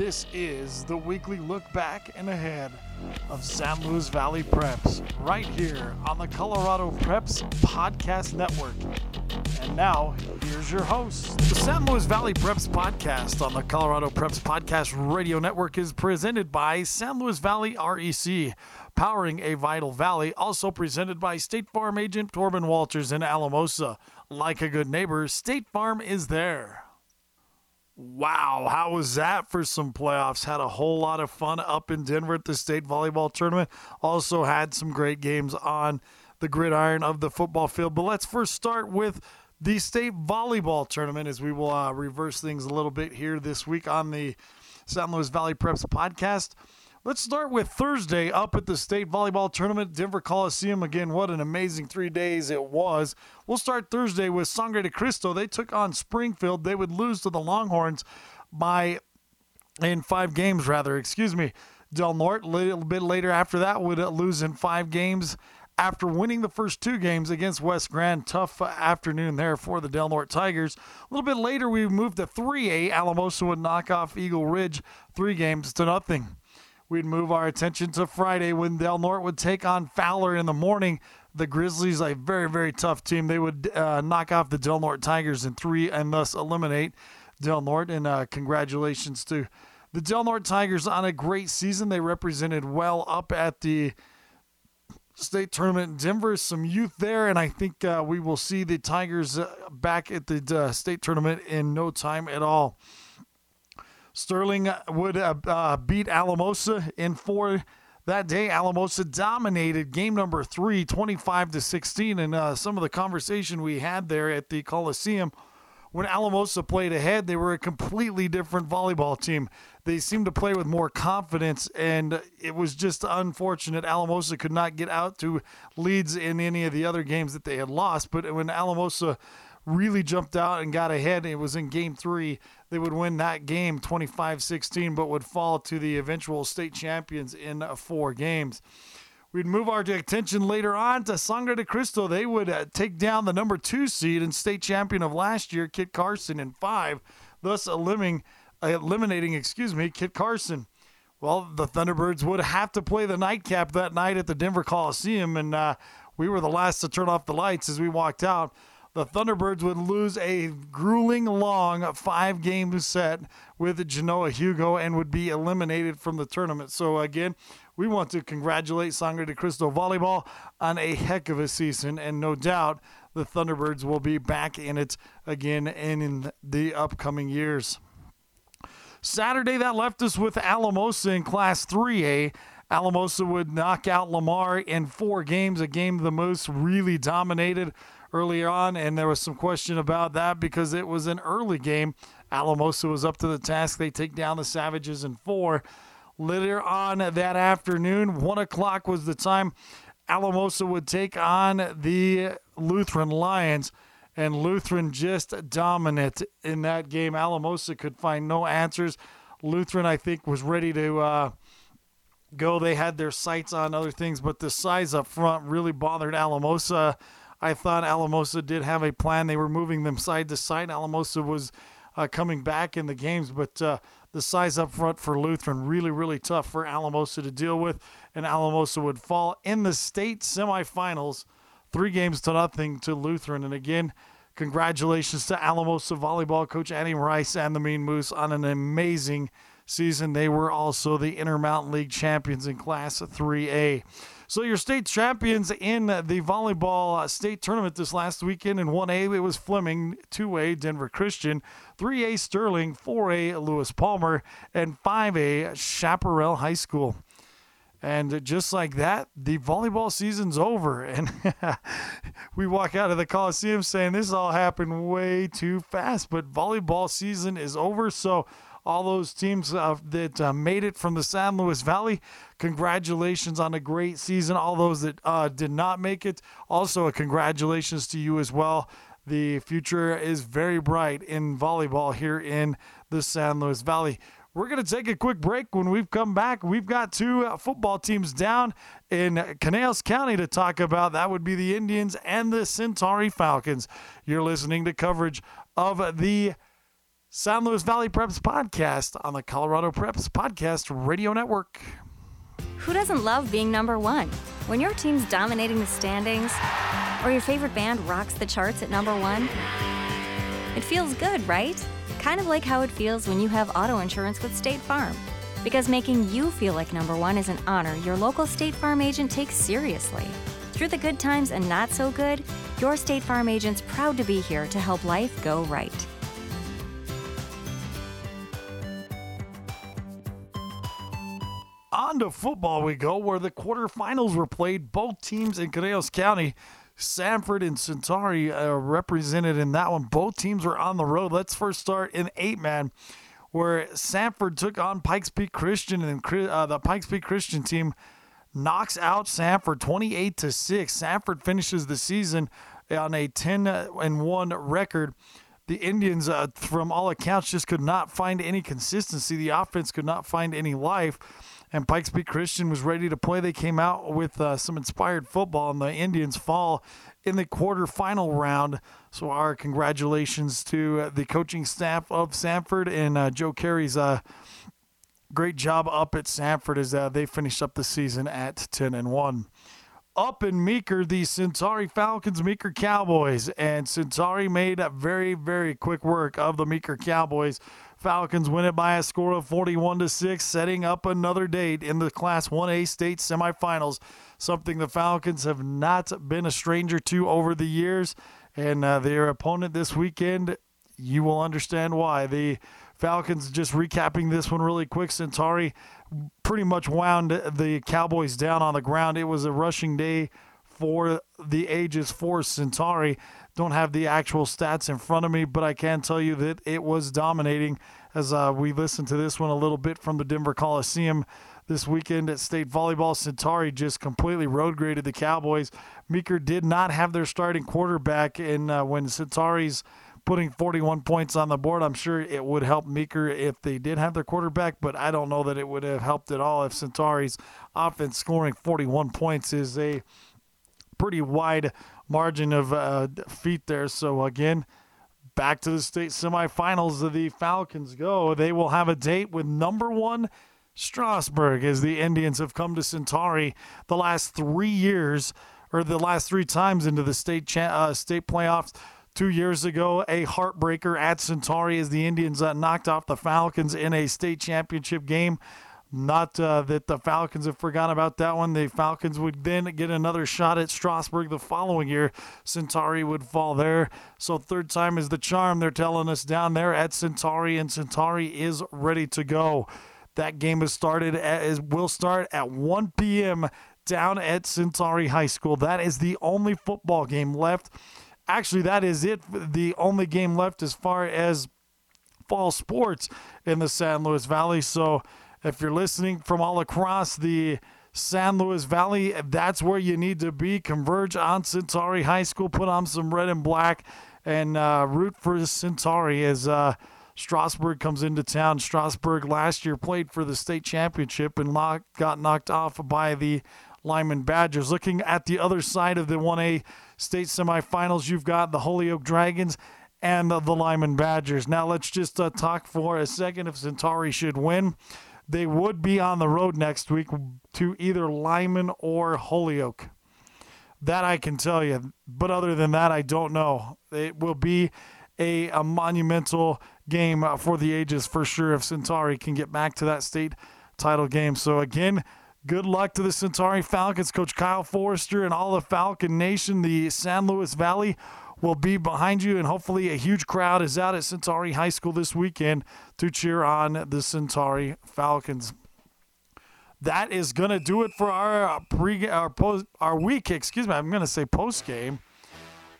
This is the weekly look back and ahead of San Luis Valley Preps, right here on the Colorado Preps Podcast Network. And now, here's your host. The San Luis Valley Preps Podcast on the Colorado Preps Podcast Radio Network is presented by San Luis Valley REC, powering a vital valley, also presented by State Farm agent Torben Walters in Alamosa. Like a good neighbor, State Farm is there. Wow, how was that for some playoffs? Had a whole lot of fun up in Denver at the state volleyball tournament. Also had some great games on the gridiron of the football field. But let's first start with the state volleyball tournament as we will uh, reverse things a little bit here this week on the San Luis Valley Preps podcast. Let's start with Thursday up at the state volleyball tournament, Denver Coliseum. Again, what an amazing three days it was. We'll start Thursday with Sangre de Cristo. They took on Springfield. They would lose to the Longhorns by, in five games, rather, excuse me. Del Norte, a little bit later after that, would lose in five games after winning the first two games against West Grand. Tough afternoon there for the Del Norte Tigers. A little bit later, we moved to 3A. Alamosa would knock off Eagle Ridge three games to nothing. We'd move our attention to Friday when Del Norte would take on Fowler in the morning. The Grizzlies, a very, very tough team. They would uh, knock off the Del Norte Tigers in three and thus eliminate Del Norte. And uh, congratulations to the Del Norte Tigers on a great season. They represented well up at the state tournament in Denver. Some youth there, and I think uh, we will see the Tigers uh, back at the uh, state tournament in no time at all. Sterling would uh, uh, beat Alamosa in four that day. Alamosa dominated game number three, 25 to 16. And uh, some of the conversation we had there at the Coliseum when Alamosa played ahead, they were a completely different volleyball team. They seemed to play with more confidence, and it was just unfortunate. Alamosa could not get out to leads in any of the other games that they had lost. But when Alamosa really jumped out and got ahead. It was in game three. They would win that game 25 16, but would fall to the eventual state champions in four games. We'd move our attention later on to Sangre de Cristo. They would uh, take down the number two seed and state champion of last year, Kit Carson, in five, thus eliminating, eliminating excuse me, Kit Carson. Well, the Thunderbirds would have to play the nightcap that night at the Denver Coliseum, and uh, we were the last to turn off the lights as we walked out the Thunderbirds would lose a grueling long five game set with Genoa Hugo and would be eliminated from the tournament. So, again, we want to congratulate Sangre de Cristo Volleyball on a heck of a season, and no doubt the Thunderbirds will be back in it again in the upcoming years. Saturday, that left us with Alamosa in Class 3A. Alamosa would knock out Lamar in four games, a game the Moose really dominated earlier on, and there was some question about that because it was an early game. Alamosa was up to the task. They take down the Savages in four. Later on that afternoon, one o'clock was the time Alamosa would take on the Lutheran Lions, and Lutheran just dominant in that game. Alamosa could find no answers. Lutheran, I think, was ready to uh, go. They had their sights on other things, but the size up front really bothered Alamosa. I thought Alamosa did have a plan. They were moving them side to side. Alamosa was uh, coming back in the games, but uh, the size up front for Lutheran really, really tough for Alamosa to deal with, and Alamosa would fall in the state semifinals, three games to nothing to Lutheran. And again, congratulations to Alamosa volleyball coach Annie Rice and the Mean Moose on an amazing season. They were also the Intermountain League champions in Class 3A. So your state champions in the volleyball uh, state tournament this last weekend in 1A, it was Fleming, 2A Denver Christian, 3A Sterling, 4A Lewis Palmer, and 5A Chaparral High School. And just like that, the volleyball season's over. And we walk out of the Coliseum saying this all happened way too fast, but volleyball season is over. So all those teams uh, that uh, made it from the San Luis Valley. Congratulations on a great season. All those that uh, did not make it, also a congratulations to you as well. The future is very bright in volleyball here in the San Luis Valley. We're going to take a quick break. When we've come back, we've got two uh, football teams down in Conejos County to talk about. That would be the Indians and the Centauri Falcons. You're listening to coverage of the San Luis Valley Preps podcast on the Colorado Preps Podcast Radio Network. Who doesn't love being number one? When your team's dominating the standings, or your favorite band rocks the charts at number one, it feels good, right? Kind of like how it feels when you have auto insurance with State Farm. Because making you feel like number one is an honor your local State Farm agent takes seriously. Through the good times and not so good, your State Farm agent's proud to be here to help life go right. On to football we go, where the quarterfinals were played. Both teams in Conejos County, Sanford and Centauri, uh, represented in that one. Both teams were on the road. Let's first start in eight man, where Sanford took on Pikes Peak Christian, and uh, the Pikes Peak Christian team knocks out Sanford 28 to six. Sanford finishes the season on a 10 and one record the Indians, uh, from all accounts, just could not find any consistency. The offense could not find any life and Pikes Peak Christian was ready to play. They came out with uh, some inspired football, and the Indians fall in the quarterfinal round. So, our congratulations to uh, the coaching staff of Sanford and uh, Joe Carey's uh, great job up at Sanford as uh, they finished up the season at 10 and 1 up in Meeker, the Centauri Falcons, Meeker Cowboys. And Centauri made a very, very quick work of the Meeker Cowboys. Falcons win it by a score of 41 to 6, setting up another date in the Class 1A state semifinals, something the Falcons have not been a stranger to over the years. And uh, their opponent this weekend, you will understand why. The Falcons, just recapping this one really quick, Centauri pretty much wound the Cowboys down on the ground. It was a rushing day for the ages for Centauri. Don't have the actual stats in front of me, but I can tell you that it was dominating as uh, we listened to this one a little bit from the Denver Coliseum this weekend at state volleyball. Centauri just completely road graded the Cowboys. Meeker did not have their starting quarterback, and uh, when Centauri's putting 41 points on the board, I'm sure it would help Meeker if they did have their quarterback, but I don't know that it would have helped at all if Centauri's offense scoring 41 points is a pretty wide margin of uh, there. So again, back to the state semifinals of the Falcons go. They will have a date with number one Strasburg as the Indians have come to Centauri the last three years or the last three times into the state cha- uh, state playoffs. Two years ago, a heartbreaker at Centauri as the Indians uh, knocked off the Falcons in a state championship game. Not uh, that the Falcons have forgotten about that one. The Falcons would then get another shot at Strasburg the following year. Centauri would fall there. So, third time is the charm. They're telling us down there at Centauri, and Centauri is ready to go. That game has started as will start at 1 p.m. down at Centauri High School. That is the only football game left. Actually, that is it. The only game left as far as fall sports in the San Luis Valley. So if you're listening from all across the San Luis Valley, that's where you need to be. Converge on Centauri High School, put on some red and black, and uh, root for Centauri as uh, Strasburg comes into town. Strasburg last year played for the state championship and got knocked off by the Limon Badgers. Looking at the other side of the 1A state semifinals, you've got the Holyoke Dragons and the, Limon Badgers. Now let's just uh, talk for a second if Centauri should win. They would be on the road next week to either Limon or Holyoke. That I can tell you. But other than that, I don't know. It will be a, a monumental game for the ages for sure if Centauri can get back to that state title game. So, again, good luck to the Centauri Falcons. Coach Kyle Forrester and all the Falcon Nation, the San Luis Valley will be behind you, and hopefully a huge crowd is out at Centauri High School this weekend to cheer on the Centauri Falcons. That is gonna do it for our pre our post our week. Excuse me, I'm gonna say post game,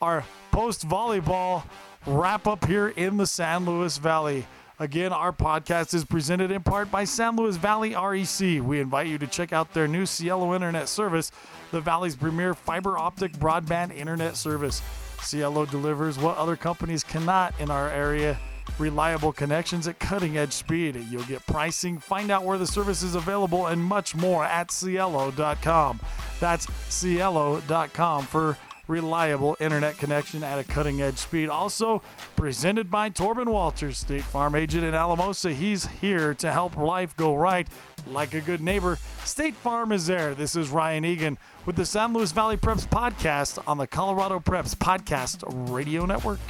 our post volleyball wrap up here in the San Luis Valley. Again, our podcast is presented in part by San Luis Valley REC. We invite you to check out their new Cielo internet service, the Valley's premier fiber optic broadband internet service. Cielo delivers what other companies cannot in our area reliable connections at cutting edge speed. You'll get pricing, find out where the service is available, and much more at cielo.com. That's cielo.com for reliable internet connection at a cutting edge speed. Also presented by Torben Walters, State Farm agent in Alamosa. He's here to help life go right. Like a good neighbor, State Farm is there. This is Rion Eagan with the San Luis Valley Preps podcast on the Colorado Preps Podcast Radio Network.